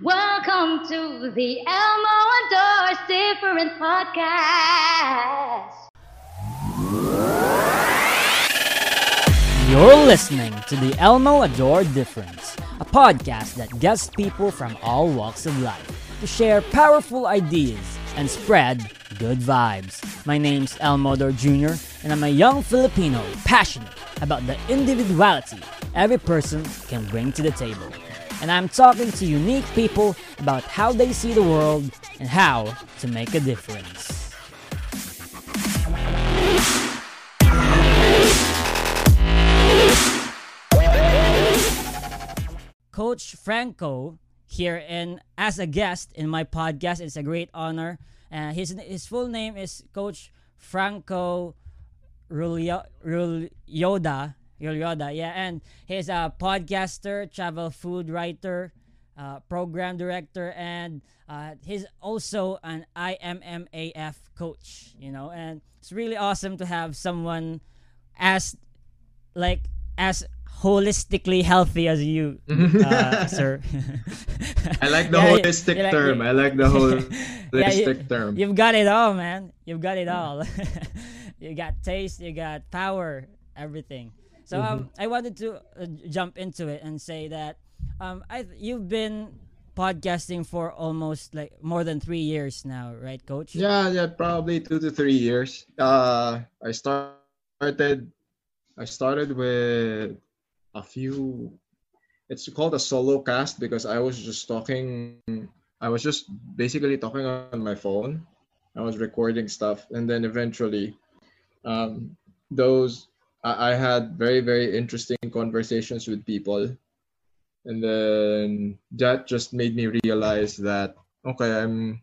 Welcome to the Elmo and Doris Different Podcast. You're listening to the Elmo Adore Difference, a podcast that gets people from all walks of life to share powerful ideas and spread good vibes. My name's Elmo Adore Jr., and I'm a young Filipino passionate about the individuality every person can bring to the table. And I'm talking to unique people about how they see the world and how to make a difference. Coach Franco here in as a guest in my podcast. It's a great honor. Uh, his his full name is Coach Franco Rulio, Rulloda, yeah, and he's a podcaster, travel food writer, uh, program director, and uh, he's also an IMMAF coach. You know, and it's really awesome to have someone as like as holistically healthy as you, uh, sir. I like the Yeah, holistic like- term. I like the whole Yeah, you- holistic term. You've got it all, man. You've got it all. you got taste, you got power, everything. So um, I wanted to uh, jump into it and say that um, I you've been podcasting for almost like more than three years now, right, Coach? Yeah, yeah, probably two to three years. Uh, I started. I started with a few. It's called a solo cast because I was just talking. I was just basically talking on my phone. I was recording stuff, and then eventually, um, those I, had very very interesting conversations with people, and then that just made me realize that okay, I'm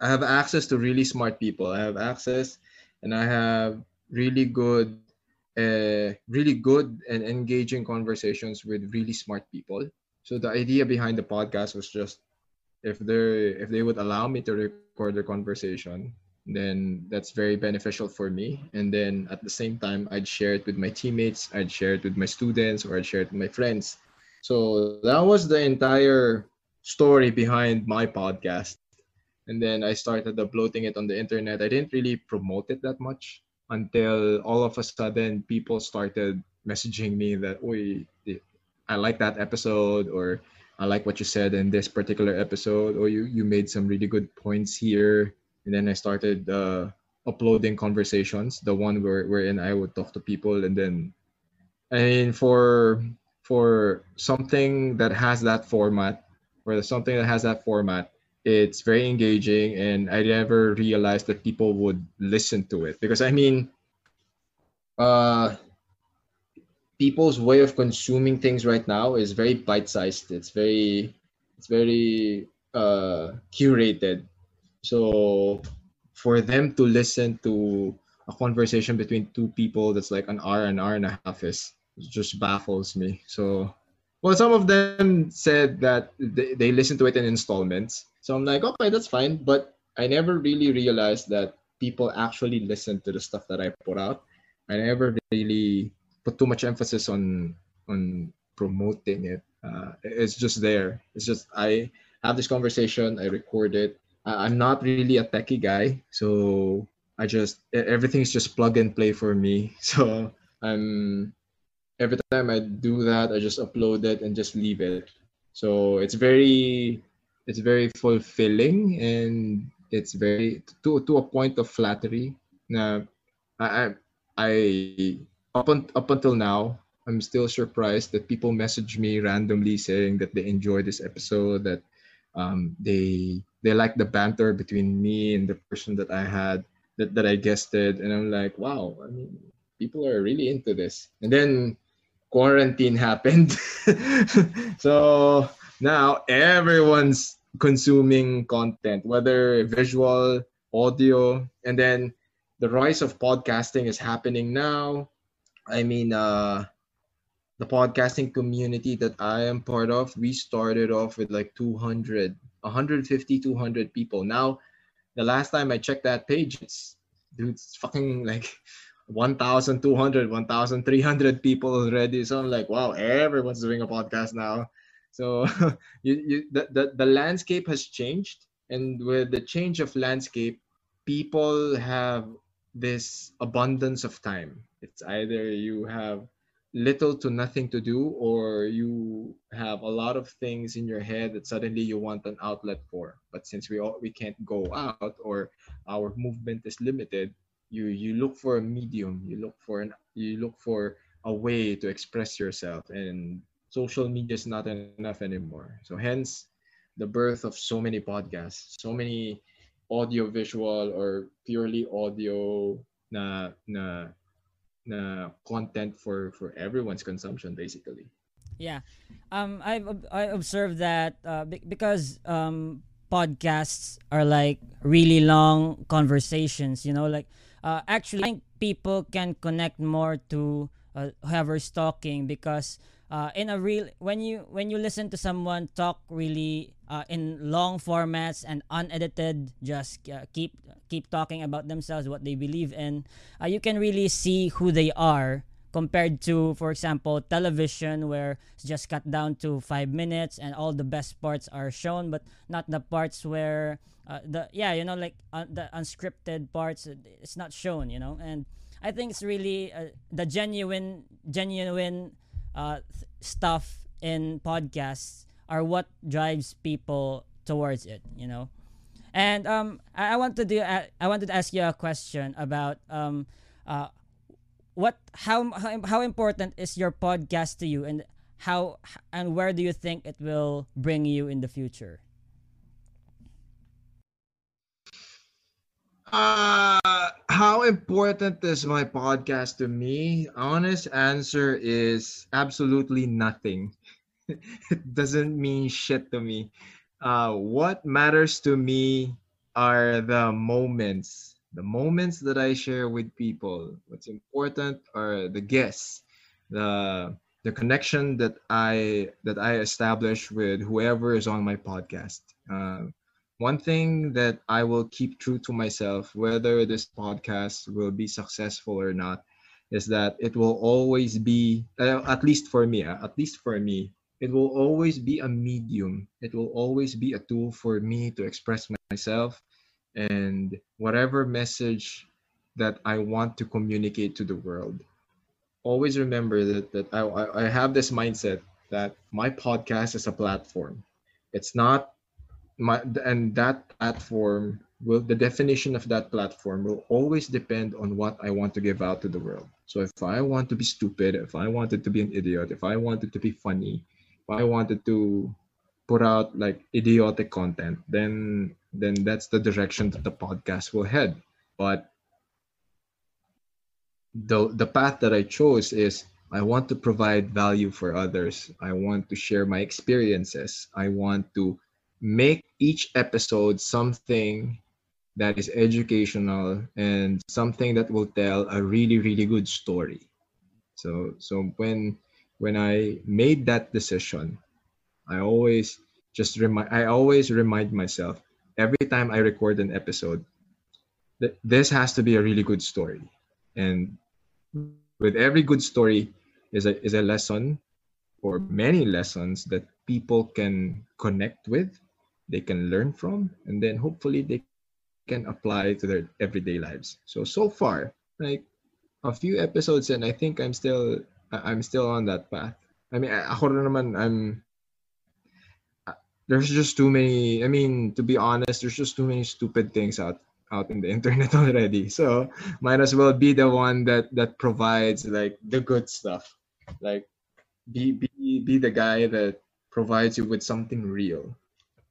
I have access to really smart people. I have access and I have really good uh, really good and engaging conversations with really smart people. So the idea behind the podcast was just if they if they would allow me to record the conversation, then that's very beneficial for me. And then at the same time, I'd share it with my teammates, I'd share it with my students, or I'd share it with my friends. So that was the entire story behind my podcast and then I started uploading it on the internet. I didn't really promote it that much until all of a sudden people started messaging me that, "Oi, I like that episode," or "I like what you said in this particular episode," or "You you made some really good points here." And then I started uh, uploading conversations, the one where wherein I would talk to people, and then, I mean, for for something that has that format, or something that has that format, it's very engaging. And i never realized that people would listen to it. Because i mean uh people's way of consuming things right now is very bite-sized. It's very it's very uh curated so for them to listen to a conversation between two people that's like an hour an hour and a half is just baffles me so well some of them said that they, they listen to it in installments so I'm like, okay, that's fine. But I never really realized that people actually listen to the stuff that I put out. I never really put too much emphasis on on promoting it. Uh, it's just there. It's just I have this conversation. I record it. I- I'm not really a techie guy, so I just everything's just plug and play for me. So I'm every time I do that, I just upload it and just leave it. So it's very it's very fulfilling and it's very to to a point of flattery Now I I, up, un, up until now I'm still surprised that people message me randomly saying that they enjoy this episode that um, they they like the banter between me and the person that I had that, that I guested. And I'm like wow I mean people are really into this. And then quarantine happened. So now everyone's consuming content, whether visual, audio, and then the rise of podcasting is happening now. I mean, uh, the podcasting community that I am part of, we started off with like 200, 150, 200 people. Now, the last time I checked that page, it's dude, it's fucking like 1,200, 1,300 people already. So I'm like, wow, everyone's doing a podcast now. So you, you the, the the landscape has changed, and with the change of landscape, people have this abundance of time. It's either you have little to nothing to do or you have a lot of things in your head that suddenly you want an outlet for. But since we all we can't go out or our movement is limited you you look for a medium you look for an you look for a way to express yourself and social media is not enough anymore. So hence the birth of so many podcasts so many audio visual or purely audio na na na content for for everyone's consumption basically Yeah. Um, I've I observed that uh, because um, podcasts are like really long conversations. You know, like uh, actually, I think people can connect more to uh, whoever's talking because uh, in a real when you when you listen to someone talk really uh, in long formats and unedited, just uh, keep keep talking about themselves, what they believe in, uh, you can really see who they are compared to for example television where it's just cut down to five minutes and all the best parts are shown but not the parts where uh, the yeah you know like uh, the unscripted parts it's not shown you know? And i think it's really the genuine genuine uh, stuff in podcasts are what drives people towards it you know? And um i, I want to do uh, i wanted to ask you a question about um uh what how how how important is your podcast to you and how and where do you think it will bring you in the future? Uh, how important is my podcast to me? Honest answer is absolutely nothing. it doesn't mean shit to me. Uh, what matters to me are the moments, the moments that I share with people. What's important are the guests, the the connection that I that I establish with whoever is on my podcast. Uh, one thing that I will keep true to myself, whether this podcast will be successful or not, is that it will always be, uh, at least for me, uh, at least for me, it will always be a medium. It will always be a tool for me to express myself and whatever message that I want to communicate to the world. Always remember that, that I, I I have this mindset that my podcast is a platform. It's not my and that platform will the definition of that platform will always depend on what I want to give out to the world. So if I want to be stupid, if I wanted to be an idiot, if I wanted to be funny, if I wanted to put out like idiotic content, then then that's the direction that the podcast will head. But the the path that I chose is I want to provide value for others. I want to share my experiences. I want to make each episode something that is educational and something that will tell a really really good story. So so when when i made that decision i always just remind i always remind myself every time i record an episode that this has to be a really good story. And with every good story is a is a lesson or many lessons that people can connect with they can learn from and then hopefully they can apply to their everyday lives. So so far like a few episodes and i think i'm still i'm still on that path. I mean naman i'm uh, there's just too many i mean to be honest there's just too many stupid things out out in the internet already. So might as well be the one that that provides like the good stuff. Like be be be the guy that provides you with something real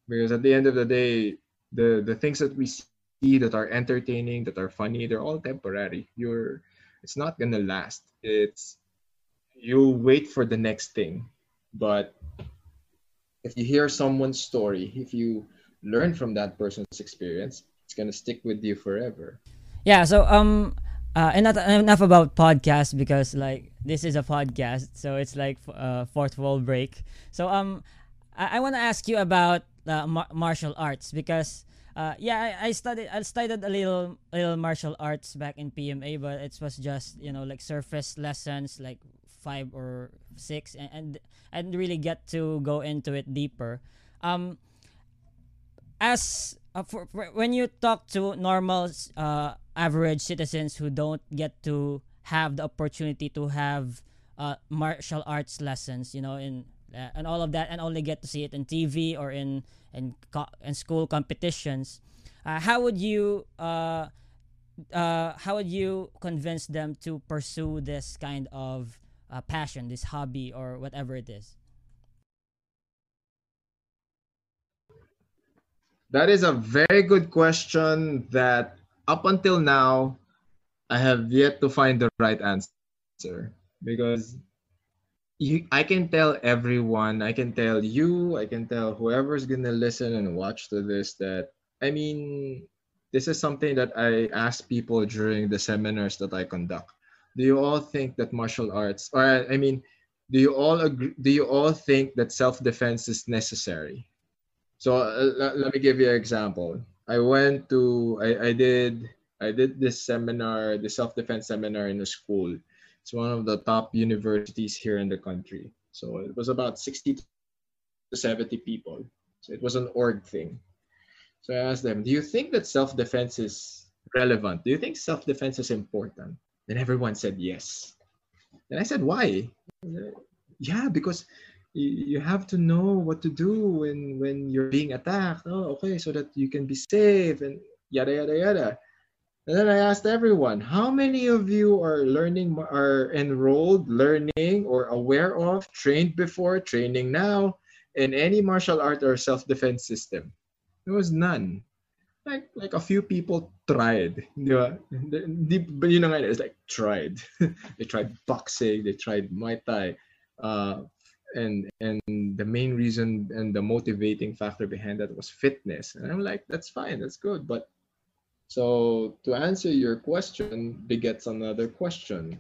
because at the end of the day the the things that we see that are entertaining that are funny they're all temporary. You're it's not gonna last. It's you'll wait for the next thing. But if you hear someone's story if you learn from that person's experience it's gonna stick with you forever. Yeah so um uh enough, enough about podcasts because like this is a podcast. So it's like uh fourth wall break. So um i, I want to ask you about mar- martial arts because uh yeah I, I studied i studied a little little martial arts back in pma but it was just you know like surface lessons like five or six and and, and really get to go into it deeper. Um, as uh, for, for when you talk to normal uh, average citizens who don't get to have the opportunity to have uh, martial arts lessons, you know, in uh, and all of that, and only get to see it in TV or in in, co- in school competitions. Uh, how would you uh, uh, how would you convince them to pursue this kind of uh, passion, this hobby, or whatever it is? That is a very good question that up until now, I have yet to find the right answer because you, I can tell everyone, I can tell you, I can tell whoever's gonna listen and watch to this that I mean, this is something that I ask people during the seminars that I conduct. Do you all think that martial arts, or I mean, do you all agree? Do you all think that self-defense is necessary? So uh, let me give you an example. I went to I, I did I did this seminar, the self-defense seminar in a school. It's one of the top universities here in the country. So it was about 60 to 70 people. So it was an org thing. So I asked them, do you think that self-defense is relevant? Do you think self-defense is important? And everyone said yes. And I said, why? Yeah, because you have to know what to do when when you're being attacked. Oh, okay, so that you can be safe and yada yada yada. And then I asked everyone, how many of you are learning, are enrolled, learning, or aware of, trained before, training now, in any martial art or self-defense system? There was none. Like like a few people tried, di ba? But you know, it's like tried. they tried boxing, they tried Muay Thai, uh, and and the main reason and the motivating factor behind that was fitness and i'm like that's fine that's good but so to answer your question begets another question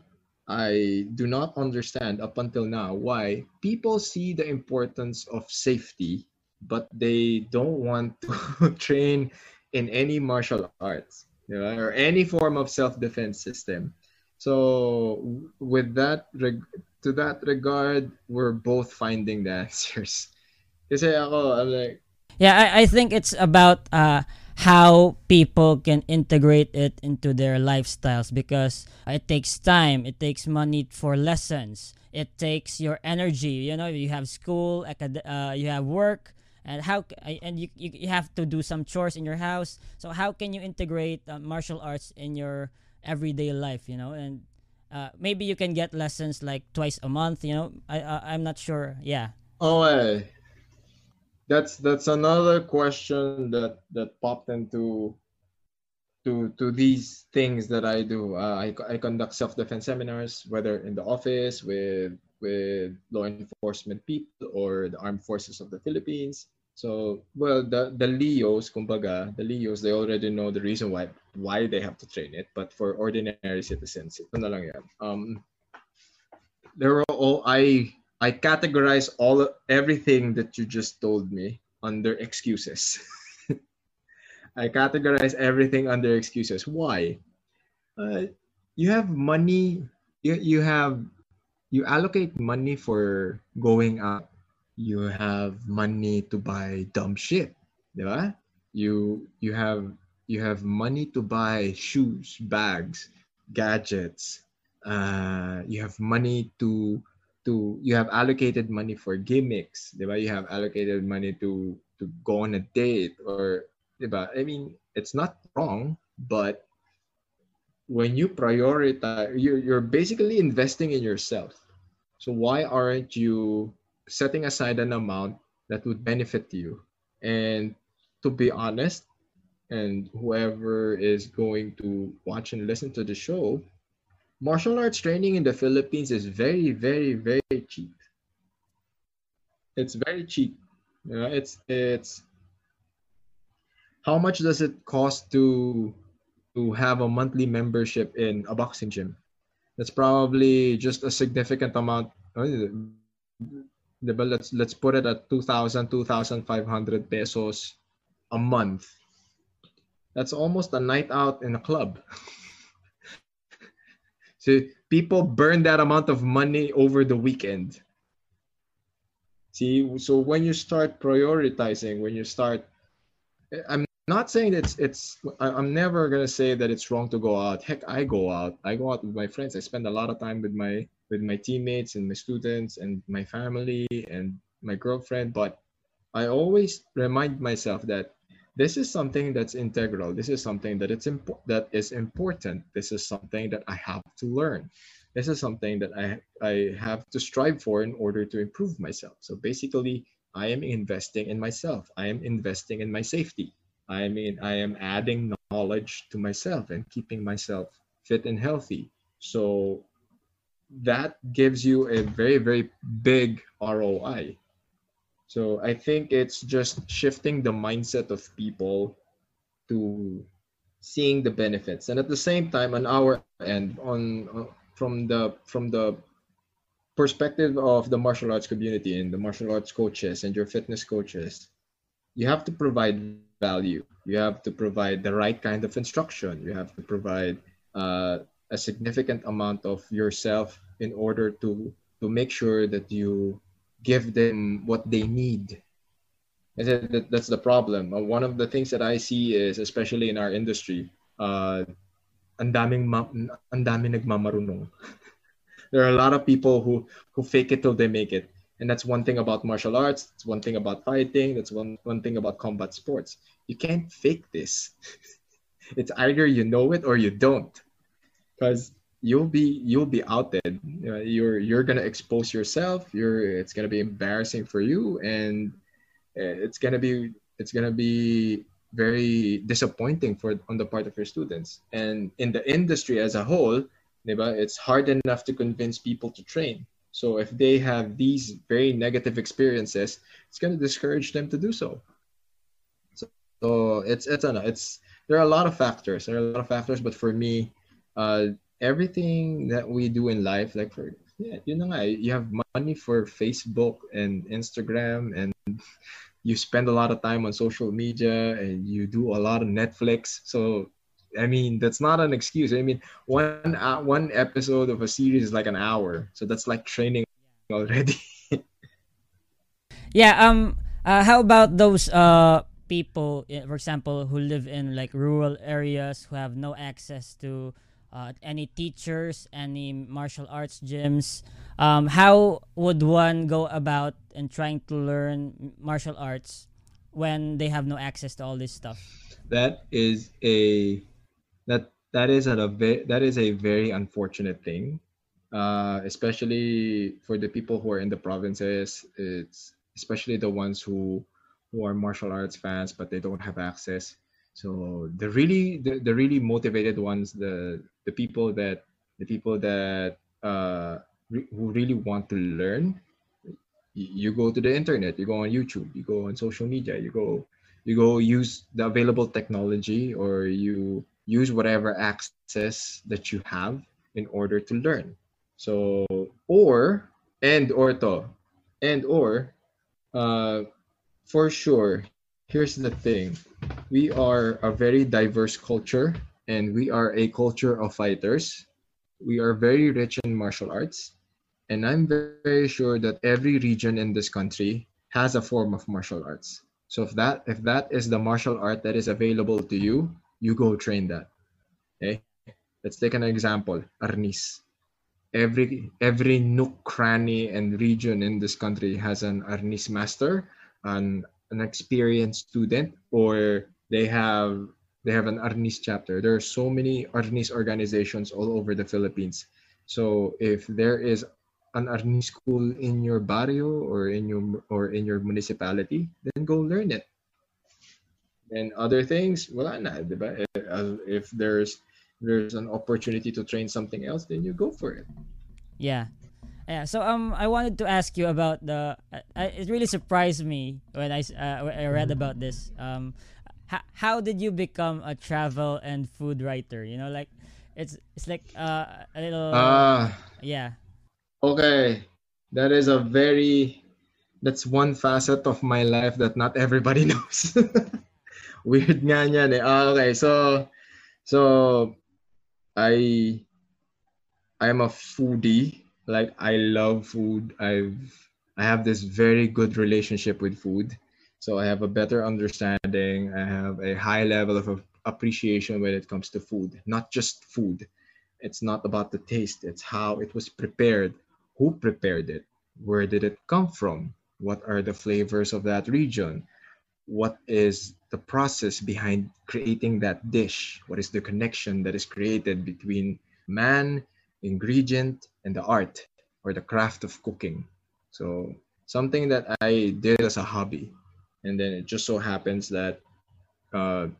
i do not understand up until now why people see the importance of safety but they don't want to train in any martial arts you know, or any form of self-defense system so with that to that regard, we're both finding the answers. Kasi ako, I'm like... Yeah, I, I think it's about uh, how people can integrate it into their lifestyles because it takes time, it takes money for lessons, it takes your energy. You know, you have school, uh, you have work, and how and you, you, have to do some chores in your house. So how can you integrate uh, martial arts in your everyday life? You know, and uh, maybe you can get lessons like twice a month you know i, I i'm not sure yeah oh hey. That's that's another question that that popped into to to these things that i do uh, i i conduct self-defense seminars whether in the office with with law enforcement people or the armed forces of the philippines so, well, the the Leos, kumbaga, the Leos, they already know the reason why why they have to train it. But for ordinary citizens, ito na lang yan. Um, there are all I I categorize all everything that you just told me under excuses. I categorize everything under excuses. Why? Uh, you have money. You you have you allocate money for going out you have money to buy dumb shit, di You you have you have money to buy shoes, bags, gadgets. Uh, you have money to to you have allocated money for gimmicks, di You have allocated money to to go on a date or di I mean, it's not wrong, but when you prioritize, you're, you're basically investing in yourself. So why aren't you setting aside an amount that would benefit you. And to be honest, and whoever is going to watch and listen to the show, martial arts training in the Philippines is very, very, very cheap. It's very cheap. You know, it's it's how much does it cost to to have a monthly membership in a boxing gym? That's probably just a significant amount oh, diba, let's let's put it at 2,000, 2,500 pesos a month. That's almost a night out in a club. so people burn that amount of money over the weekend. See, so when you start prioritizing, when you start, I'm not saying it's it's. I'm never gonna say that it's wrong to go out. Heck, I go out. I go out with my friends. I spend a lot of time with my with my teammates and my students and my family and my girlfriend. But I always remind myself that this is something that's integral. This is something that it's impo- that is important. This is something that I have to learn. This is something that I I have to strive for in order to improve myself. So basically, I am investing in myself. I am investing in my safety. I mean, I am adding knowledge to myself and keeping myself fit and healthy. So that gives you a very very big ROI. So I think it's just shifting the mindset of people to seeing the benefits. And at the same time on our end on uh, from the from the perspective of the martial arts community and the martial arts coaches and your fitness coaches you have to provide value. You have to provide the right kind of instruction. You have to provide uh, a significant amount of yourself in order to to make sure that you give them what they need. That's the problem. Uh, one of the things that i see is especially in our industry uh, there are a lot of people who who fake it till they make it. And that's one thing about martial arts. It's one thing about fighting. That's one one thing about combat sports. You can't fake this. It's either you know it or you don't. Because you'll be you'll be outed You know, you're you're gonna expose yourself. You're it's gonna be embarrassing for you and uh, it's gonna be it's gonna be very disappointing for on the part of your students. And in the industry as a whole it's hard enough to convince people to train. So if they have these very negative experiences it's going to discourage them to do so. So, so it's it's ano, it's there are a lot of factors. There are a lot of factors but for me uh everything that we do in life like for yeah, you know you have money for facebook and instagram and you spend a lot of time on social media and you do a lot of netflix so i mean that's not an excuse i mean one uh, one episode of a series is like an hour so that's like training already Yeah. Um. Uh, how about those uh people, eh, for example, who live in like rural areas who have no access to uh, any teachers, any martial arts gyms? Um, how would one go about in trying to learn martial arts when they have no access to all this stuff? that is a that that is a that is a very unfortunate thing uh especially for the people who are in the provinces it's especially the ones who who are martial arts fans but they don't have access so the really the, the really motivated ones the the people that the people that uh re- who really want to learn y- you go to the internet you go on youtube you go on social media you go you go use the available technology or you use whatever access that you have in order to learn. So or and or to and or uh for sure here's the thing. We are a very diverse culture and we are a culture of fighters. We are very rich in martial arts and i'm very sure that every region in this country has a form of martial arts. So if that if that is the martial art that is available to you you go train that. Okay? Let's take an example arnis. Every every nook cranny and region in this country has an arnis master an an experienced student or they have they have an arnis chapter there are so many arnis organizations all over the philippines so if there is an arnis school in your barrio or in your or in your municipality then go learn it and other things ba? Eh, uh, if there's there's an opportunity to train something else then you go for it Yeah. Yeah, so um, I wanted to ask you about the. Uh, it really surprised me when I uh, when I read about this. Um, h- how did you become a travel and food writer? You know, like it's it's like uh, a little. ah yeah. Okay, that is a very that's one facet of my life that not everybody knows. Weird nga yan eh. Ah, okay, so so I I'm a foodie. Like I love food. I've I have this very good relationship with food. So I have a better understanding. I have a high level of appreciation when it comes to food, not just food. It's not about the taste, it's how it was prepared, who prepared it, where did it come from, what are the flavors of that region, what is the process behind creating that dish, what is the connection that is created between man, ingredient, and the art or the craft of cooking. So something that I did as a hobby. And then it just so happens that uh,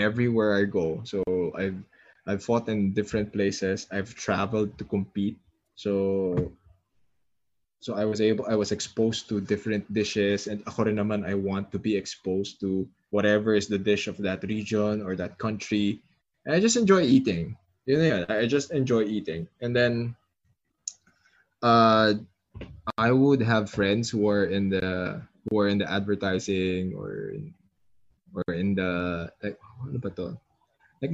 everywhere I go. So I've I've fought in different places. I've traveled to compete. So so I was able I was exposed to different dishes and ako rin naman I want to be exposed to whatever is the dish of that region or that country. And I just enjoy eating. You know, I just enjoy eating. And then uh I would have friends who are in the who are in the advertising or in or in the like ano ba to? Like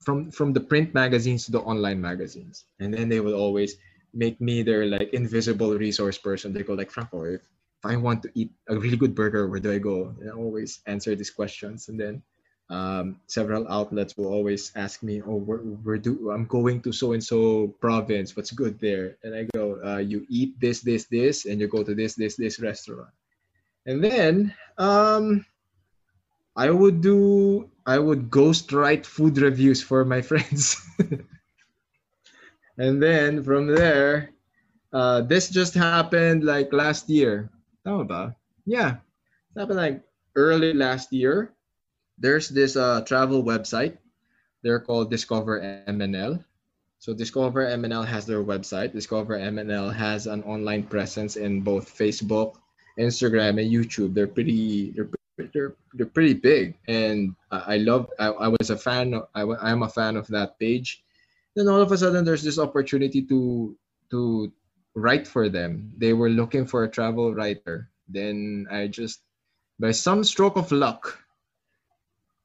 from from the print magazines to the online magazines, and then they will always make me their like invisible resource person. They go like Franco, if, if I want to eat a really good burger, where do I go? And I always answer these questions, and then um, several outlets will always ask me, "Oh, where, where do I'm going to so and so province? What's good there?" And I go, uh, "You eat this, this, this, and you go to this, this, this restaurant." And then um, I would do I would ghost write food reviews for my friends. and then from there, uh, this just happened like last year. Yeah. It happened like early last year. There's this uh, travel website. They're called Discover MNL. So Discover MNL has their website. Discover MNL has an online presence in both Facebook, Instagram, and YouTube. They're pretty they're they're they're pretty big, and I, love. I, I was a fan. Of, I I'm a fan of that page. Then all of a sudden, there's this opportunity to to write for them. They were looking for a travel writer. Then I just, by some stroke of luck,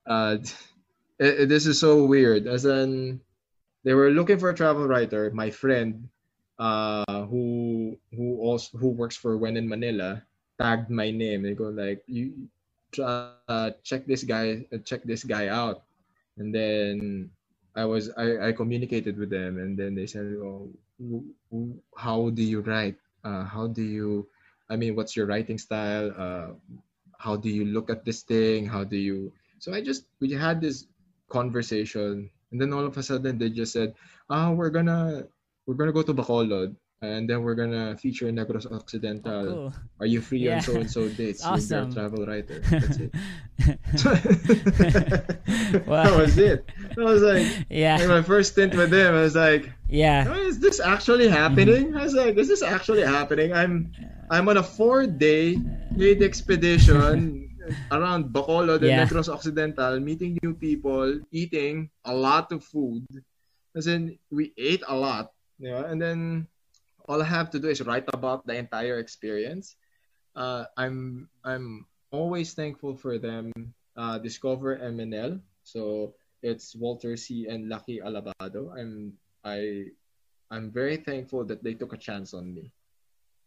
uh, it, it, this is so weird. As in, they were looking for a travel writer. My friend, uh, who who also who works for When in Manila, tagged my name. They go like, you uh, check this guy uh, check this guy out and then i was i, I communicated with them and then they said oh, how do you write uh, how do you i mean what's your writing style uh, how do you look at this thing how do you so i just we had this conversation and then all of a sudden they just said oh we're gonna we're gonna go to bacolod and then we're gonna feature Negros Occidental. Oh, cool. Are you free yeah. on so and so dates? awesome. You're a travel writer. That's it. That was it. I was like, yeah. Like my first stint with them, I was like, yeah. Oh, is this actually happening? Mm-hmm. I was like, is this actually happening? I'm I'm on a four day lead expedition around Bacolod and yeah. Negros Occidental, meeting new people, eating a lot of food. As in, we ate a lot, you know, and then all I have to do is write about the entire experience. Uh, I'm I'm always thankful for them. Uh, Discover MNL, so it's Walter C and Lucky Alabado. I'm I I'm very thankful that they took a chance on me.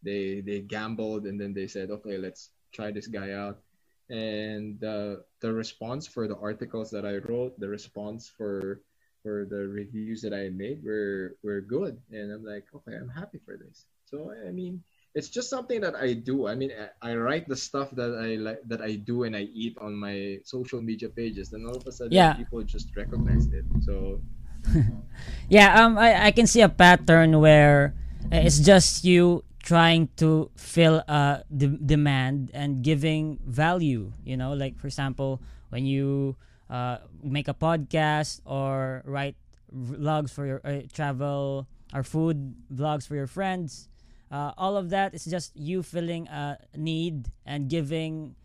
They they gambled and then they said, okay, let's try this guy out. And uh, the response for the articles that I wrote, the response for for the reviews that I made were were good, and I'm like, okay, I'm happy for this. So I mean, it's just something that I do. I mean, I, I write the stuff that I like that I do and I eat on my social media pages, and all of a sudden, yeah. people just recognize it. So. yeah, um, I, I can see a pattern where it's just you trying to fill a de- demand and giving value. You know, like for example, when you uh, make a podcast or write vlogs for your uh, travel or food vlogs for your friends. Uh, all of that is just you filling a need and giving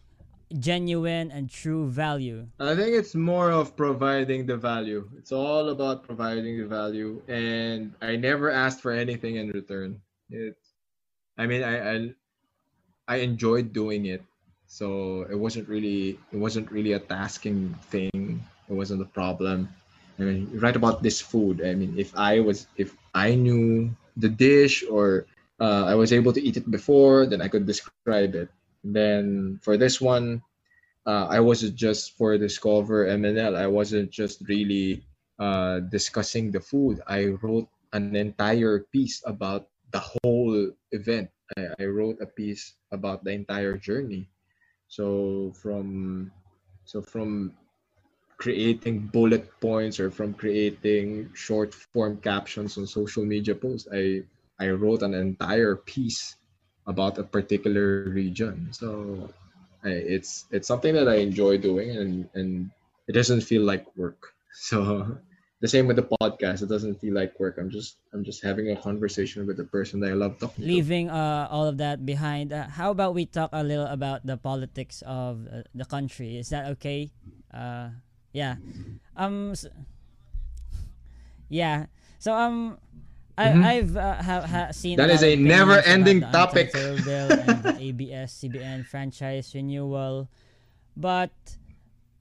genuine and true value. I think it's more of providing the value. It's all about providing the value, and I never asked for anything in return. It, I mean, I, I, I enjoyed doing it so it wasn't really it wasn't really a tasking thing it wasn't a problem i mean write about this food i mean if i was if i knew the dish or uh, I was able to eat it before, then I could describe it. Then for this one, uh, I wasn't just for Discover MNL. I wasn't just really uh, discussing the food. I wrote an entire piece about the whole event. I, I wrote a piece about the entire journey. So from so from creating bullet points or from creating short form captions on social media posts, I I wrote an entire piece about a particular region. So I, it's it's something that I enjoy doing and and it doesn't feel like work. So the same with the podcast. It doesn't feel like work. I'm just I'm just having a conversation with the person that I love talking to. leaving uh, all of that behind, uh, how about we talk a little about the politics of uh, the country? Is that okay? Uh, yeah. Um. s- yeah. So um, I Mhm. I've uh, ha- ha- seen That is a never-ending topic. bill and the ABS-CBN franchise renewal, but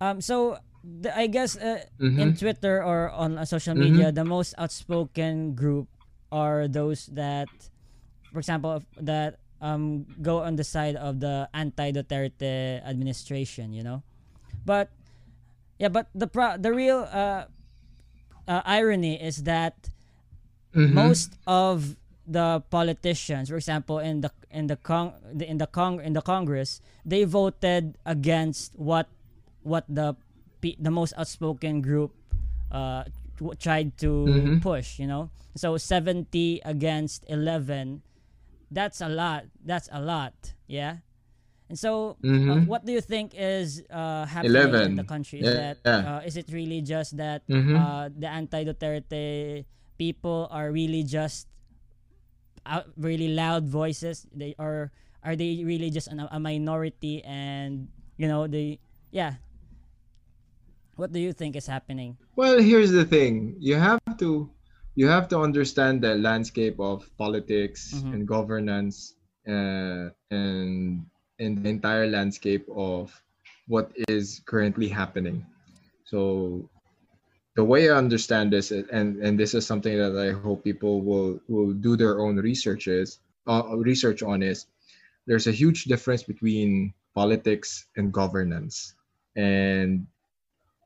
um. So the, I guess uh, in Mhm. Twitter or on uh, social media, the most outspoken group are those that, for example, that um go on the side of the anti-Duterte administration, you know, but yeah, but the pro- the real uh, uh, irony is that Mhm. most of the politicians, for example, in the in the con in the cong in the Congress, they voted against what what the the most outspoken group uh tried to Mhm. push. You know, so seventy against eleven. That's a lot. That's a lot. Yeah. And so, uh, Mhm. what do you think is uh, happening in the country? Is Yeah, that yeah. uh, is it really just that Mhm. uh, the anti-Duterte people are really just out, really loud voices? They are are they really just an, a minority? And you know they yeah. What do you think is happening? Well, here's the thing. You have to you have to understand the landscape of politics Mhm. and governance uh, and and the entire landscape of what is currently happening. So the way I understand this and and this is something that I hope people will will do their own research is uh, research on is there's a huge difference between politics and governance. And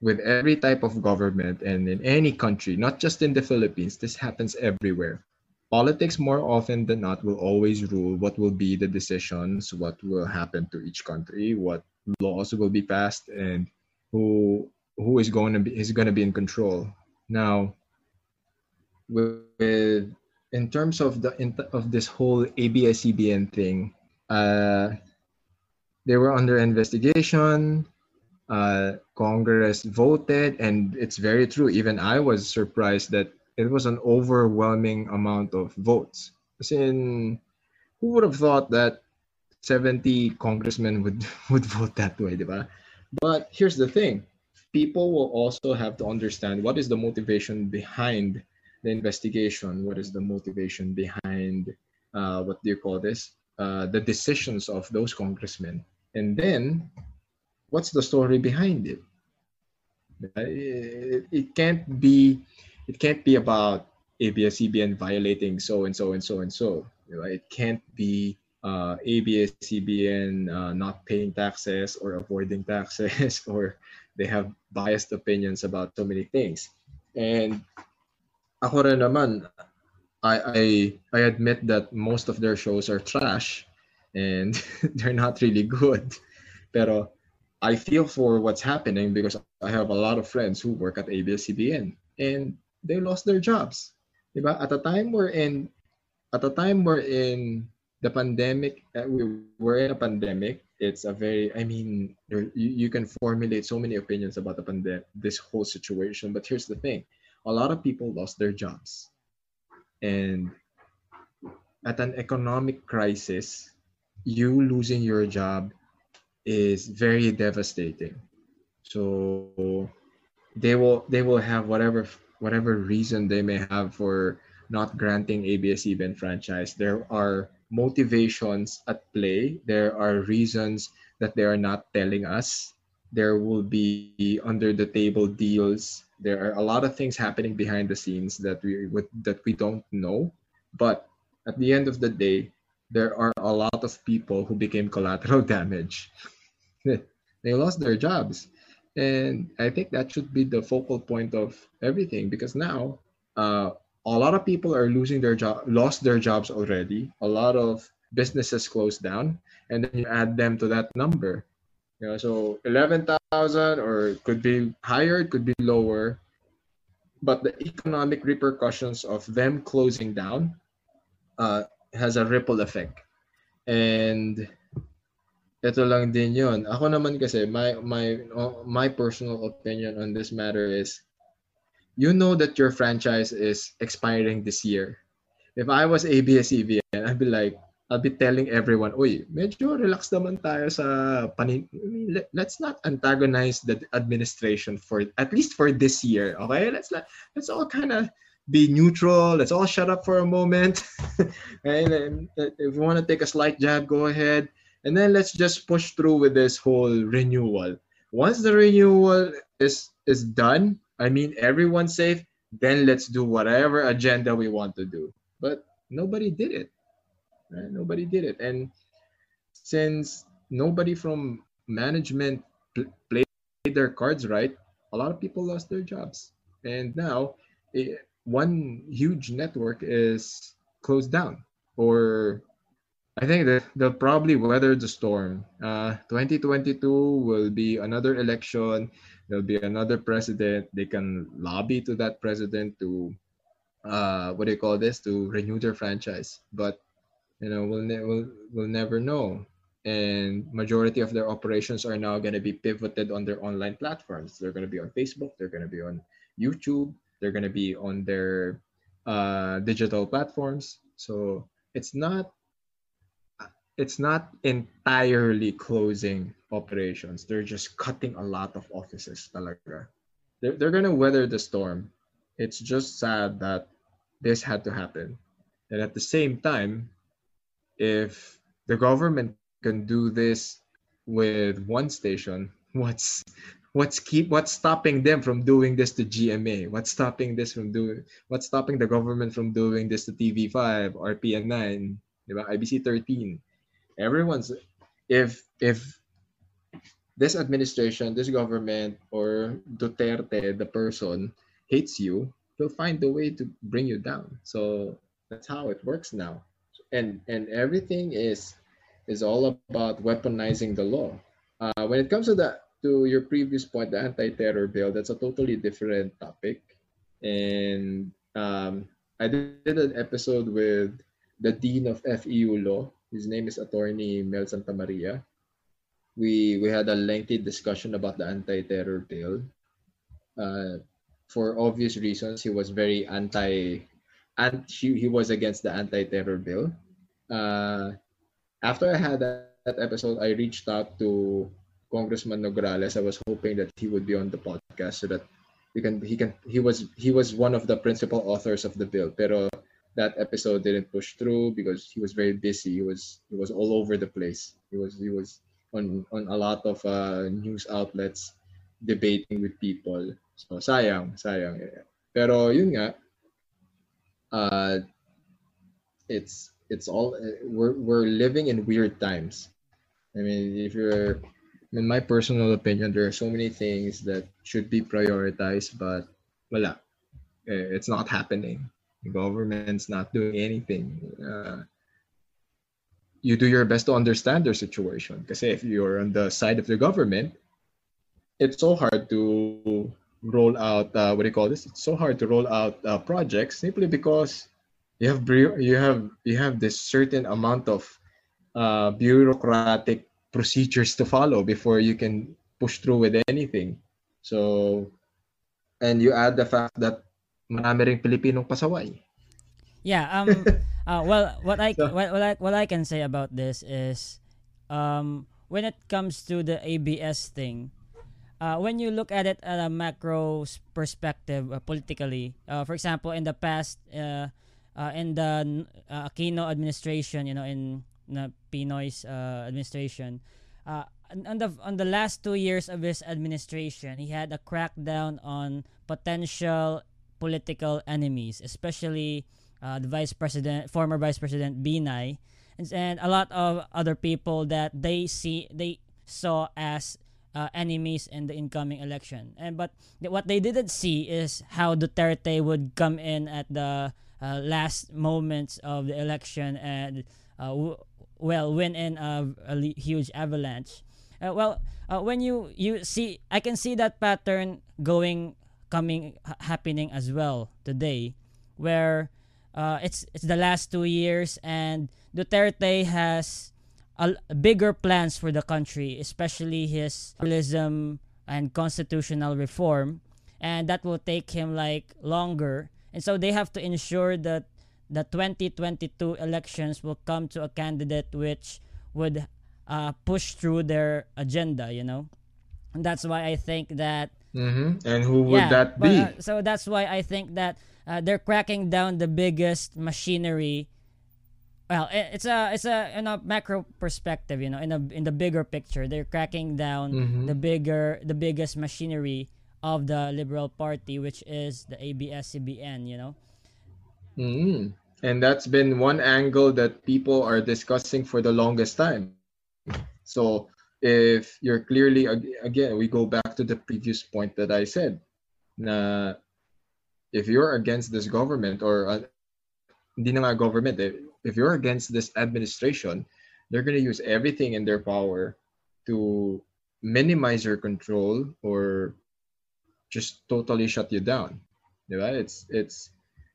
with every type of government and in any country, not just in the Philippines, this happens everywhere. Politics, more often than not, will always rule what will be the decisions, what will happen to each country, what laws will be passed, and who who is going to be is going to be in control. Now, with, in terms of the in, of this whole ABS-CBN thing, uh, they were under investigation uh, Congress voted, and it's very true. Even I was surprised that it was an overwhelming amount of votes. As in, who would have thought that 70 congressmen would would vote that way, diba? But here's the thing: people will also have to understand what is the motivation behind the investigation. What is the motivation behind uh, what do you call this? Uh, the decisions of those congressmen, and then what's the story behind it? It, it can't be it can't be about ABS-CBN violating so and so and so and so. It can't be uh, ABS-CBN uh, not paying taxes or avoiding taxes or they have biased opinions about so many things. And ako rin naman, I, I, I admit that most of their shows are trash and they're not really good. Pero I feel for what's happening because I have a lot of friends who work at ABS-CBN and they lost their jobs. Diba? At a time we're in, at a time we're in the pandemic, uh, we we're in a pandemic. It's a very, I mean, you, you can formulate so many opinions about the pandemic, this whole situation. But here's the thing: a lot of people lost their jobs, and at an economic crisis, you losing your job is very devastating. So they will they will have whatever whatever reason they may have for not granting ABS-CBN franchise. There are motivations at play. There are reasons that they are not telling us. There will be under the table deals. There are a lot of things happening behind the scenes that we that we don't know. But at the end of the day, there are a lot of people who became collateral damage. they lost their jobs. And I think that should be the focal point of everything because now uh, a lot of people are losing their job, lost their jobs already. A lot of businesses closed down, and then you add them to that number. You know, so eleven thousand, or could be higher, it could be lower, but the economic repercussions of them closing down uh, has a ripple effect. And ito lang din yun. Ako naman kasi, my, my, my personal opinion on this matter is, you know that your franchise is expiring this year. If I was ABS-CBN, I'd be like, I'll be telling everyone, uy, medyo relax naman tayo sa panin... Let's not antagonize the administration for, at least for this year, okay? Let's, let's all kind of be neutral. Let's all shut up for a moment. and, if you want to take a slight jab, go ahead. And then let's just push through with this whole renewal. Once the renewal is is done, I mean everyone's safe, then let's do whatever agenda we want to do. But nobody did it. Right? Nobody did it. And since nobody from management pl- played their cards right, a lot of people lost their jobs. And now, it, eh, one huge network is closed down. Or I think that they'll probably weather the storm. Uh, 2022 will be another election. There'll be another president. They can lobby to that president to, uh, what do you call this, to renew their franchise. But you know we'll, ne- we'll, we'll never know and majority of their operations are now going to be pivoted on their online platforms they're going to be on facebook they're going to be on youtube they're going to be on their uh, digital platforms. So it's not it's not entirely closing operations. They're just cutting a lot of offices talaga. They're, they're going to weather the storm. It's just sad that this had to happen. And at the same time if the government can do this with one station, what's what's keep what's stopping them from doing this to GMA? What's stopping this from doing what's stopping the government from doing this to TV5, RPN9, IBC 13? Everyone's if if this administration, this government, or Duterte, the person, hates you, he'll find a way to bring you down. So that's how it works now and and everything is is all about weaponizing the law. Uh, when it comes to the to your previous point, the anti-terror bill, that's a totally different topic. And um, I did an episode with the dean of FEU law. His name is Attorney Mel Santa Maria. We we had a lengthy discussion about the anti-terror bill. Uh, for obvious reasons, he was very anti and he, he was against the anti-terror bill. Uh, after I had that, that episode, I reached out to Congressman Nograles. I was hoping that he would be on the podcast so that we can he can he was he was one of the principal authors of the bill. Pero that episode didn't push through because he was very busy. He was he was all over the place. He was he was on on a lot of uh, news outlets debating with people. So sayang, sayang. Pero yun nga, uh, it's it's all we're we're living in weird times. I mean, if you're in my personal opinion, there are so many things that should be prioritized, but wala. Eh, it's not happening. The government's not doing anything. Uh, you do your best to understand their situation. Because if you're on the side of the government, it's so hard to roll out uh, what do you call this? It's so hard to roll out uh, projects simply because you have you have you have this certain amount of uh, bureaucratic procedures to follow before you can push through with anything. So, and you add the fact that marami ring Pilipinong pasaway. Yeah. Um. uh, well, what I so, what, what I what I can say about this is, um, when it comes to the ABS thing, uh, when you look at it at a macro perspective uh, politically, uh, for example, in the past, uh, uh, in the uh, Aquino administration, you know, in the Pinoy's uh, administration, uh, on the on the last two years of his administration, he had a crackdown on potential political enemies, especially uh, the vice president, former vice president Binay, and, and a lot of other people that they see they saw as uh, enemies in the incoming election. And but th- what they didn't see is how Duterte would come in at the uh, last moments of the election and uh, w- well win in a, a huge avalanche. Uh, well, uh, when you you see, I can see that pattern going coming ha- happening as well today, where uh, it's it's the last two years and Duterte has a, bigger plans for the country, especially his federalism and constitutional reform, and that will take him like longer. And so they have to ensure that the 2022 elections will come to a candidate which would uh, push through their agenda. You know, and that's why I think that Mm-hmm. And who would yeah, that but, be? uh, so that's why I think that uh, they're cracking down the biggest machinery. Well, it's a it's a in a macro perspective, you know, in a in the bigger picture, they're cracking down Mhm. the bigger the biggest machinery of the Liberal Party, which is the ABS-CBN. You know. Mm. And that's been one angle that people are discussing for the longest time. So if you're clearly again, we go back to the previous point that I said. Na if you're against this government or uh, government, eh, if you're against this administration, they're going to use everything in their power to minimize your control or just totally shut you down. Diba? It's it's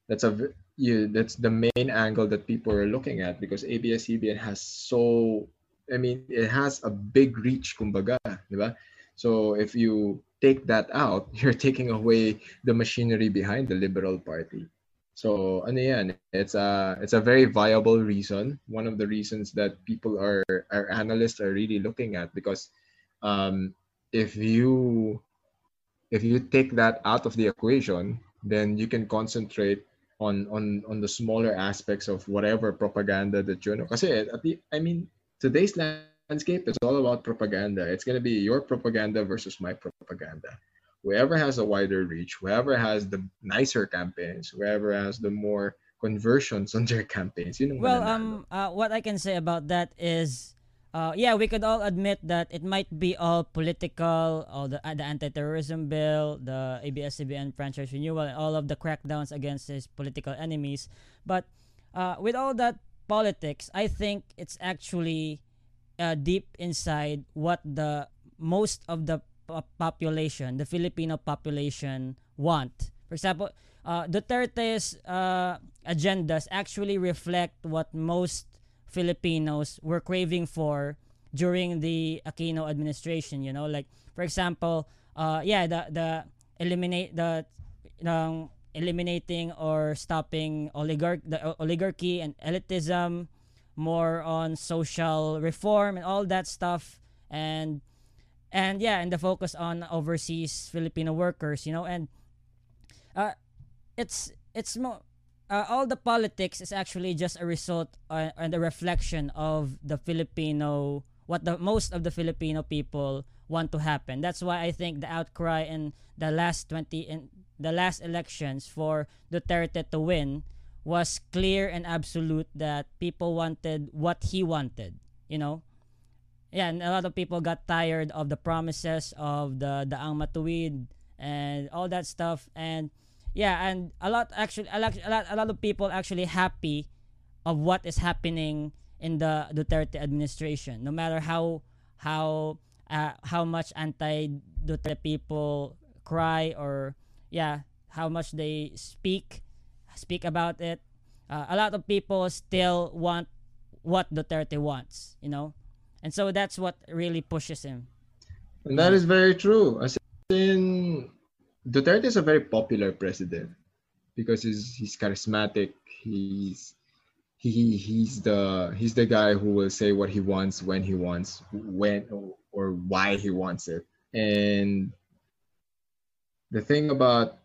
that's a you that's the main angle that people are looking at because ABS-CBN has so I mean it has a big reach kumbaga, diba? So if you take that out, you're taking away the machinery behind the Liberal Party. So ano yan, it's a it's a very viable reason. One of the reasons that people are our analysts are really looking at because um, if you if you take that out of the equation, then you can concentrate on on on the smaller aspects of whatever propaganda that you know. Kasi at the, I mean, today's landscape is all about propaganda. It's gonna be your propaganda versus my propaganda. Whoever has a wider reach, whoever has the nicer campaigns, whoever has the more conversions on their campaigns, you know. Well, um, uh, what I can say about that is, uh, yeah, we could all admit that it might be all political, all the uh, the anti-terrorism bill, the ABS-CBN franchise renewal, and all of the crackdowns against his political enemies. But uh, with all that politics, I think it's actually uh, deep inside what the most of the po- population, the Filipino population, want. For example, uh, Duterte's uh, agendas actually reflect what most Filipinos were craving for during the Aquino administration. You know, like for example, uh, yeah, the the eliminate the um, eliminating or stopping oligarch the oligarchy and elitism, more on social reform and all that stuff, and and yeah, and the focus on overseas Filipino workers. You know, and uh, it's it's more uh, all the politics is actually just a result uh, and a reflection of the Filipino what the most of the Filipino people want to happen. That's why I think the outcry in the last 20 in the last elections for Duterte to win was clear and absolute that people wanted what he wanted, you know? Yeah, and a lot of people got tired of the promises of the the Ang Matuwid and all that stuff and yeah and a lot actually a lot, a lot of people actually happy of what is happening in the Duterte administration. No matter how how uh, how much anti Duterte people cry or yeah how much they speak speak about it uh, a lot of people still want what Duterte wants you know? And so that's what really pushes him. And that is very true. As in, Duterte is a very popular president because he's he's charismatic. He's he he's the he's the guy who will say what he wants when he wants when or why he wants it. And the thing about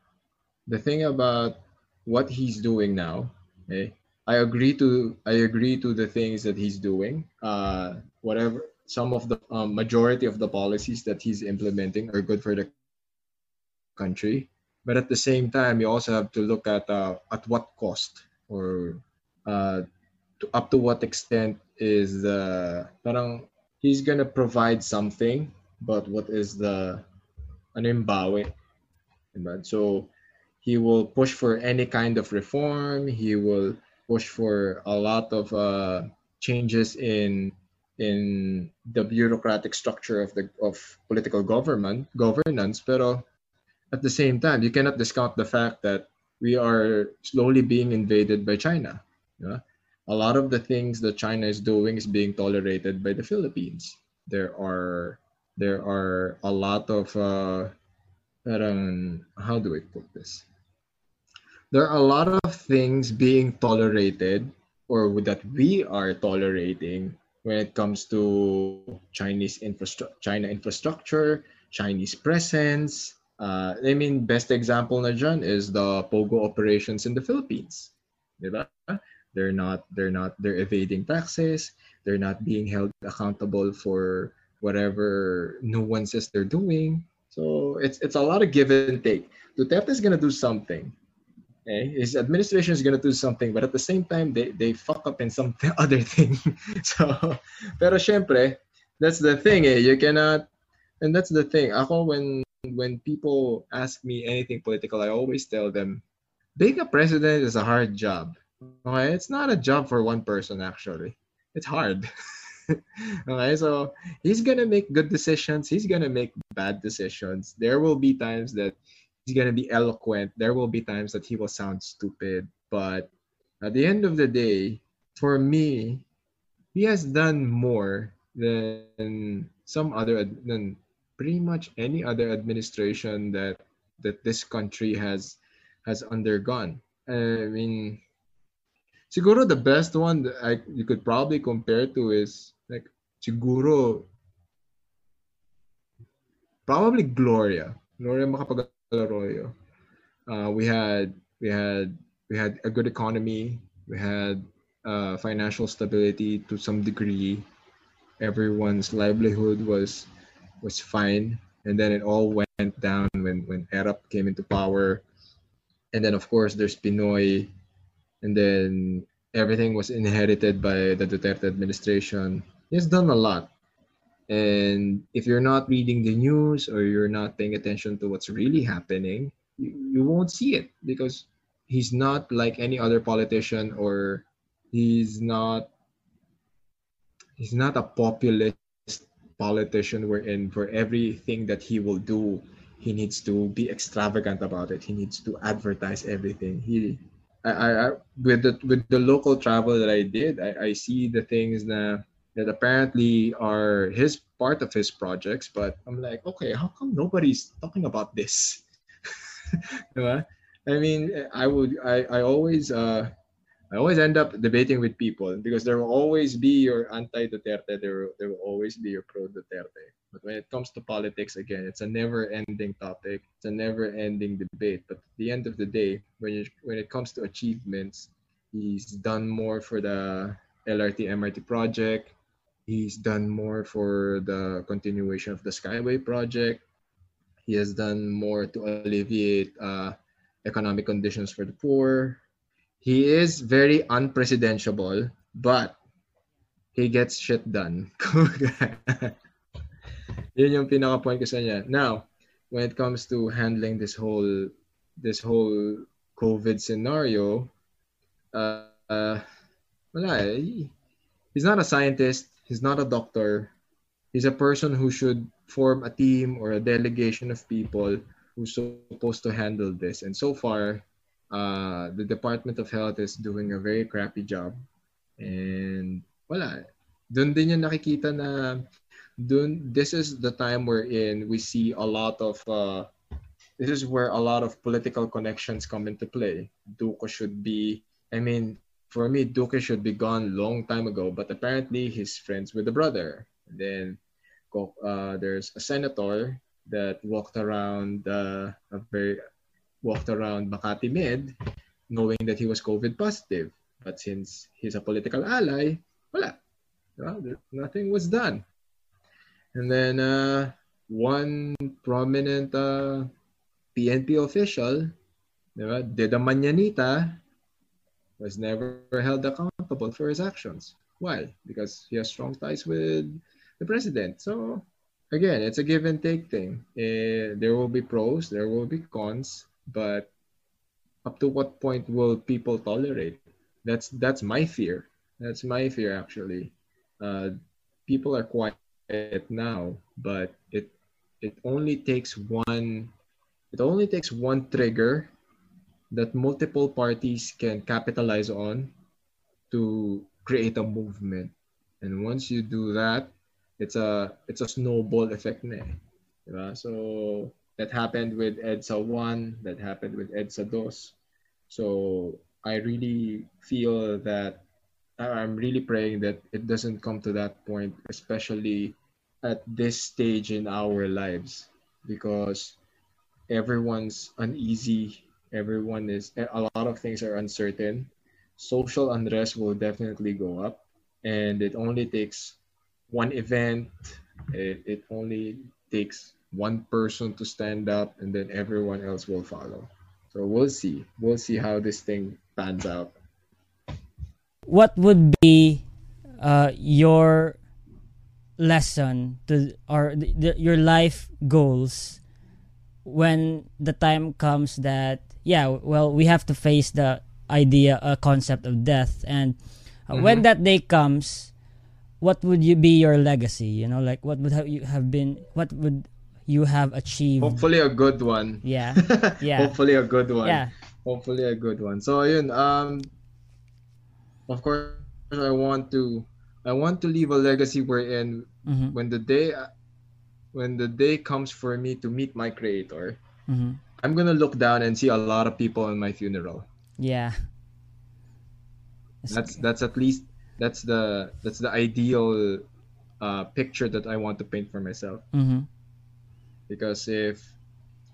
the thing about what he's doing now, okay, I agree to I agree to the things that he's doing. Uh, whatever some of the um, majority of the policies that he's implementing are good for the country, but at the same time, you also have to look at uh, at what cost. or uh, to, up to what extent is the parang he's gonna provide something, but what is the ano yung bawi? Diba? So he will push for any kind of reform. He will push for a lot of uh, changes in in the bureaucratic structure of the of political government governance. Pero at the same time, you cannot discount the fact that we are slowly being invaded by China. Yeah? A lot of the things that China is doing is being tolerated by the Philippines. There are there are a lot of uh, how do I put this? There are a lot of things being tolerated or that we are tolerating when it comes to Chinese infrastructure, China infrastructure, Chinese presence, uh, I mean, best example na dyan is the Pogo operations in the Philippines. Diba? They're not, they're not, they're evading taxes. They're not being held accountable for whatever nuances they're doing. So it's it's a lot of give and take. Duterte is gonna do something. Okay? His administration is gonna do something, but at the same time, they, they fuck up in some other thing. so, pero syempre, that's the thing eh. You cannot, and that's the thing. Ako, when when people ask me anything political, I always tell them, being a president is a hard job. Okay, it's not a job for one person actually. It's hard. okay, so he's gonna make good decisions. He's gonna make bad decisions. There will be times that he's gonna be eloquent. There will be times that he will sound stupid. But at the end of the day, for me, he has done more than some other than pretty much any other administration that that this country has has undergone. I mean, siguro the best one that I, you could probably compare to is like siguro probably Gloria. Gloria Macapagal-Arroyo. Uh, we had we had we had a good economy. We had uh, financial stability to some degree. Everyone's livelihood was was fine. And then it all went down when, when Erap came into power. And then, of course, there's Pinoy. And then everything was inherited by the Duterte administration. He's done a lot. And if you're not reading the news or you're not paying attention to what's really happening, you, you won't see it because he's not like any other politician or he's not he's not a populist politician we're in for everything that he will do he needs to be extravagant about it. He needs to advertise everything. He I, I with the with the local travel that I did I, I see the things that that apparently are his part of his projects but I'm like okay how come nobody's talking about this? I mean I would I, I always uh I always end up debating with people because there will always be your anti-Duterte, there, there will always be your pro-Duterte. But when it comes to politics, again, it's a never-ending topic. It's a never-ending debate. But at the end of the day, when you, when it comes to achievements, he's done more for the LRT MRT project. He's done more for the continuation of the Skyway project. He has done more to alleviate uh, economic conditions for the poor he is very unpresidentiable, but he gets shit done. Yun yung pinaka-point ko sa niya. Now, when it comes to handling this whole this whole COVID scenario, uh, uh wala eh. He's not a scientist. He's not a doctor. He's a person who should form a team or a delegation of people who's supposed to handle this. And so far, uh, the Department of Health is doing a very crappy job. And wala. Doon din yung nakikita na doon, this is the time wherein we see a lot of, uh, this is where a lot of political connections come into play. Duque should be, I mean, for me, Duque should be gone long time ago, but apparently he's friends with the brother. Then uh, there's a senator that walked around uh, a very walked around Makati Med knowing that he was COVID positive. But since he's a political ally, wala. nothing was done. And then uh, one prominent uh, PNP official diba, did a mañanita was never held accountable for his actions. Why? Because he has strong ties with the president. So again, it's a give and take thing. Eh, there will be pros, there will be cons, but up to what point will people tolerate? That's that's my fear. That's my fear actually. Uh, people are quiet now, but it it only takes one it only takes one trigger that multiple parties can capitalize on to create a movement. And once you do that, it's a it's a snowball effect na eh. So that happened with EDSA 1, that happened with EDSA 2. So I really feel that uh, I'm really praying that it doesn't come to that point, especially at this stage in our lives, because everyone's uneasy. Everyone is a lot of things are uncertain. Social unrest will definitely go up and it only takes one event. It, it only takes one person to stand up and then everyone else will follow. So we'll see. We'll see how this thing pans out. What would be uh, your lesson to or the, the, your life goals when the time comes that yeah well we have to face the idea uh, concept of death and uh, Mm-hmm. when that day comes what would you be your legacy? You know like what would have you have been what would you have achieved. Hopefully a good one. Yeah. Yeah. Hopefully a good one. Yeah. Hopefully a good one. So yun um of course i want to i want to leave a legacy wherein mm-hmm. when the day when the day comes for me to meet my creator Mm-hmm. i'm gonna look down and see a lot of people in my funeral. Yeah. That's that's at least that's the that's the ideal uh, picture that i want to paint for myself. Mm-hmm. Because if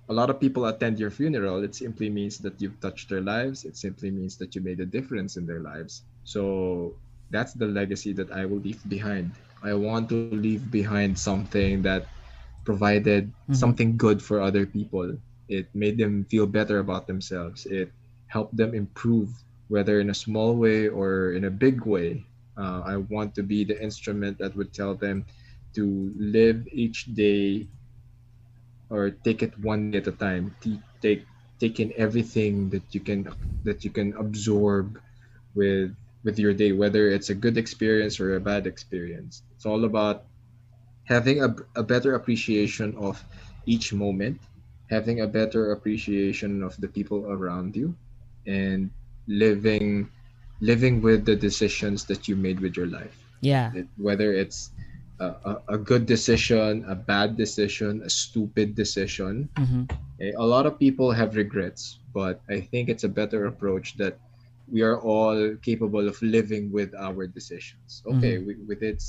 a lot of people attend your funeral it simply means that you've touched their lives. It simply means that you made a difference in their lives. So that's the legacy that i will leave behind. I want to leave behind something that provided Mhm. something good for other people. It made them feel better about themselves. It helped them improve whether in a small way or in a big way. Uh, i want to be the instrument that would tell them to live each day or take it one day at a time. T- take take in everything that you can that you can absorb with with your day whether it's a good experience or a bad experience. It's all about having a, a better appreciation of each moment having a better appreciation of the people around you and living living with the decisions that you made with your life. Yeah. Whether it's a, a, good decision, a bad decision, a stupid decision. mm-hmm. Eh, A lot of people have regrets, but I think it's a better approach that we are all capable of living with our decisions. Okay, we, with it,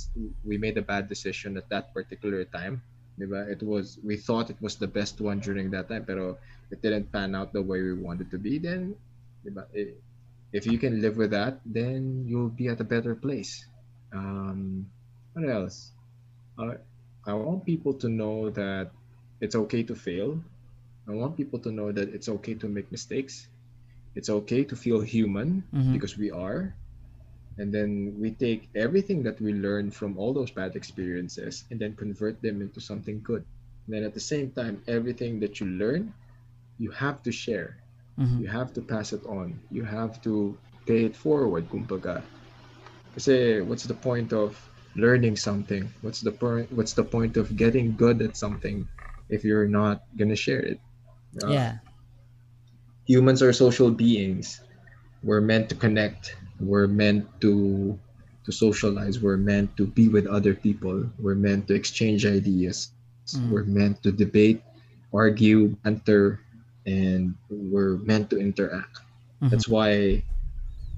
we made a bad decision at that particular time. Diba? It was we thought it was the best one during that time, pero it didn't pan out the way we wanted to be. Then, diba? eh, if you can live with that, then you'll be at a better place. Um, what else? I I want people to know that it's okay to fail. I want people to know that it's okay to make mistakes. It's okay to feel human Mhm. because we are. And then we take everything that we learn from all those bad experiences and then convert them into something good. And then at the same time, everything that you learn, you have to share. Mm-hmm. You have to pass it on. You have to pay it forward, kumbaga. Kasi what's the point of learning something? What's the point what's the point of getting good at something if you're not gonna share it? Uh, yeah Humans are social beings. We're meant to connect. We're meant to to socialize. We're meant to be with other people. We're meant to exchange ideas. Mm. We're meant to debate, argue, banter, and we're meant to interact. Mhm. That's why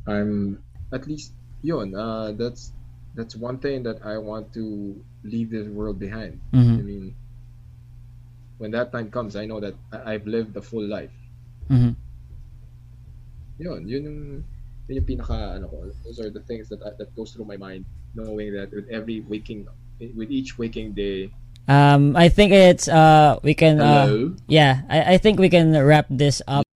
I'm at least yun. Uh, that's that's one thing that I want to leave this world behind. I mm-hmm. mean, when that time comes, I know that I- I've lived the full life. Mm-hmm. Yun, yun yung, yun yung pinaka, ano ko, those are the things that that goes through my mind, knowing that with every waking, with each waking day, um i think it's uh we can uh hello, yeah I, I think we can wrap this up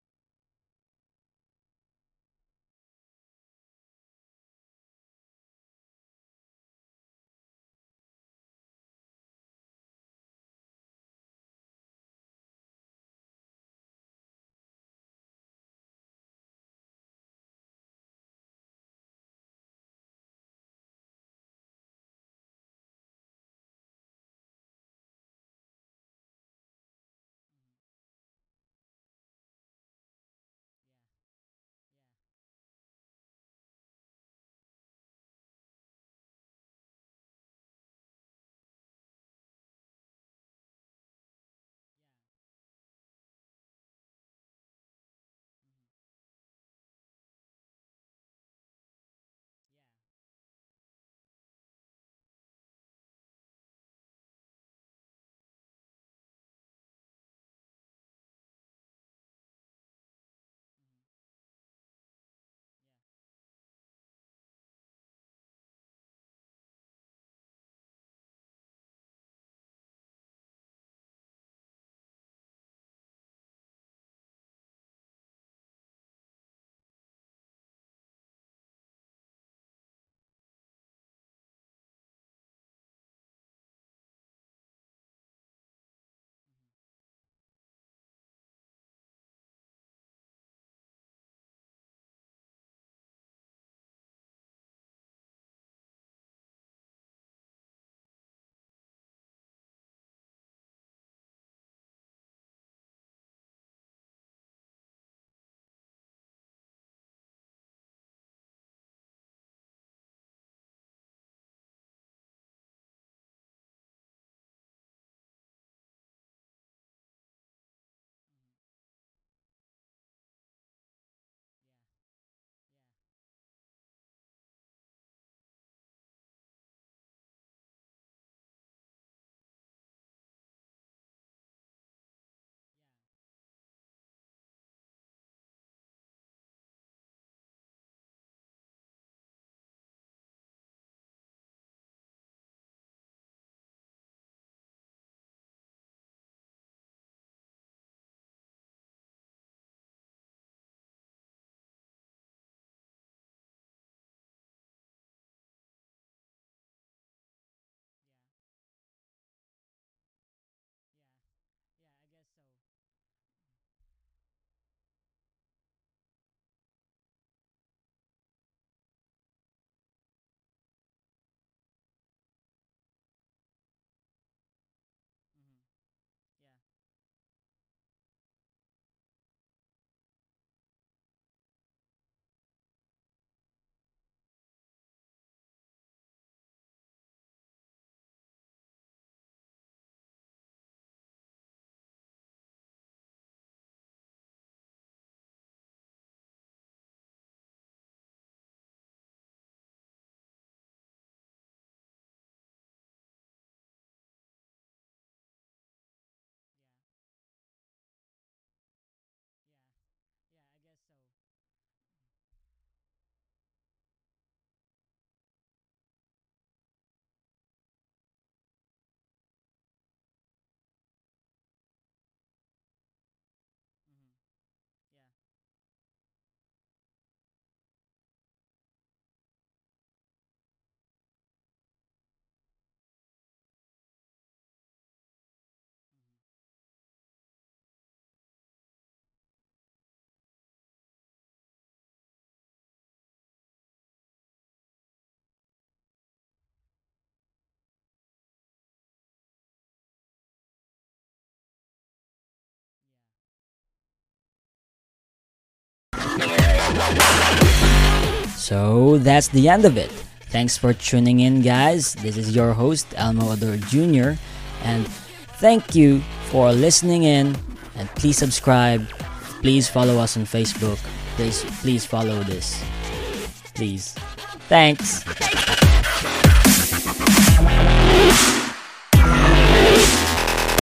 So that's the end of it. Thanks for tuning in, guys. This is your host, Elmo Ador Jr., and thank you for listening in. And please subscribe. Please follow us on Facebook. Please, please follow this. Please. Thanks.